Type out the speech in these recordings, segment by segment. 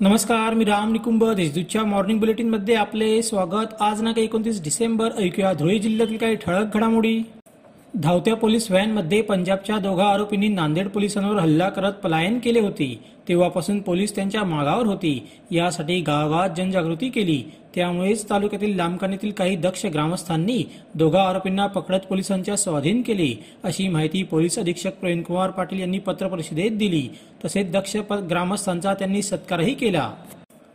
नमस्कार मी राम निकुंभ. देशदूतच्या मॉर्निंग बुलेटिनमध्ये आपले स्वागत. आज ना काही एकोणतीस डिसेंबर ऐकूया धुळे जिल्ह्यातील काही ठळक घडामोडी. धावत्या पोलीस व्हॅनमध्ये पंजाबच्या दोघा आरोपींनी नांदेड पोलिसांवर हल्ला करत पलायन केले होते. तेव्हापासून पोलीस त्यांच्या मागावर होती. यासाठी गावागावात जनजागृती केली. त्यामुळेच तालुक्यातील लांबकानीतील काही दक्ष ग्रामस्थांनी दोघा आरोपींना पकडत पोलिसांच्या स्वाधीन केले अशी माहिती पोलीस अधीक्षक प्रवीणकुमार पाटील यांनी पत्रपरिषदेत दिली. तसेच दक्ष प- ग्रामस्थांचा त्यांनी सत्कारही केला.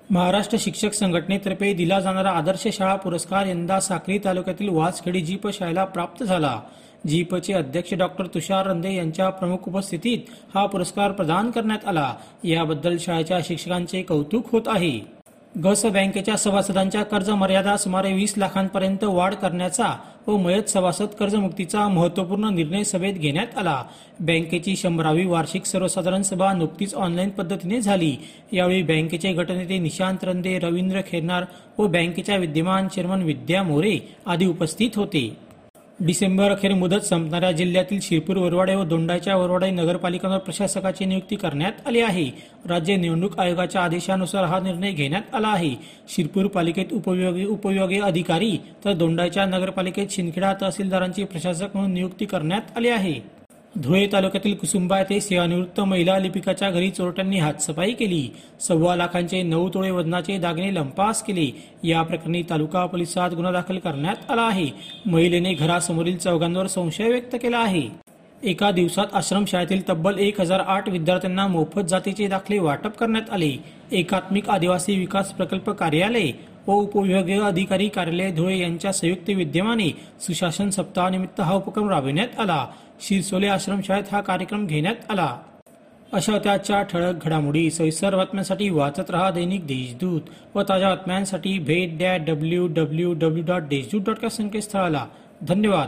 महाराष्ट्र शिक्षक संघटनेतर्फे दिला जाणारा आदर्श शाळा पुरस्कार यंदा साक्री तालुक्यातील वासखेडी जीप शाळेला प्राप्त झाला. जीपचे अध्यक्ष डॉक्टर तुषार रंदे यांच्या प्रमुख उपस्थितीत हा पुरस्कार प्रदान करण्यात आला. याबद्दल शाळेच्या शिक्षकांचे कौतुक होत आहे. गस बँकेच्या सभासदांच्या कर्ज मर्यादा सुमारे वीस लाखांपर्यंत वाढ करण्याचा व मयत सभासद कर्जमुक्तीचा महत्त्वपूर्ण निर्णय सभेत घेण्यात आला. बँकेची शंभरावी वार्षिक सर्वसाधारण सभा नुकतीच ऑनलाईन पद्धतीने झाली. यावेळी बँकेचे गटनेते निशांत रंदे रवींद्र खेरनार व बँकेच्या विद्यमान चेअरमन विद्या मोरे आदी उपस्थित होते. डिसेंबर अखेर मुदत संपणाऱ्या जिल्ह्यातील शिरपूर वरवाडे व दोंडाच्या वरवाडे नगरपालिकांवर प्रशासकाची नियुक्ती करण्यात आली आहे. राज्य निवडणूक आयोगाच्या आदेशानुसार हा निर्णय घेण्यात आला आहे. शिरपूर पालिकेत उपयोगी उपयोगी अधिकारी तर दोंडाच्या नगरपालिकेत शिंदखेडा तहसीलदारांची प्रशासक म्हणून नियुक्ती करण्यात आली आहे. धुळे तालुक्यातील कुसुंबा येथे सेवानिवृत्त महिला लिपिकाच्या घरी चोरट्यांनी हातसफाई केली. सव्वा लाखांचे नऊ तोळे वजनाचे दागिने लंपास केले. या प्रकरणी तालुका पोलिसात गुन्हा दाखल करण्यात आला आहे. महिलेने घरासमोरील चौघांवर संशय व्यक्त केला आहे. एका दिवसात आश्रमशाळेतील तब्बल एक हजार आठ विद्यार्थ्यांना मोफत जातीचे दाखले वाटप करण्यात आले. एकात्मिक आदिवासी विकास प्रकल्प कार्यालय व उपविभागीय अधिकारी कार्यालय धुळे यांच्या संयुक्त विद्यमाने सुशासन सप्ताहानिमित्त हा उपक्रम राबविण्यात आला. शिरसोले आश्रमशाळेत हा कार्यक्रम घेण्यात आला. अशा त्याच्या ठळक घडामोडी सविस्तर बातम्यांसाठी वाचत रहा दैनिक देशदूत व ताज्या बातम्यांसाठी भेट द्या W W W dot Deshdoot dot संकेतस्थळाला. धन्यवाद.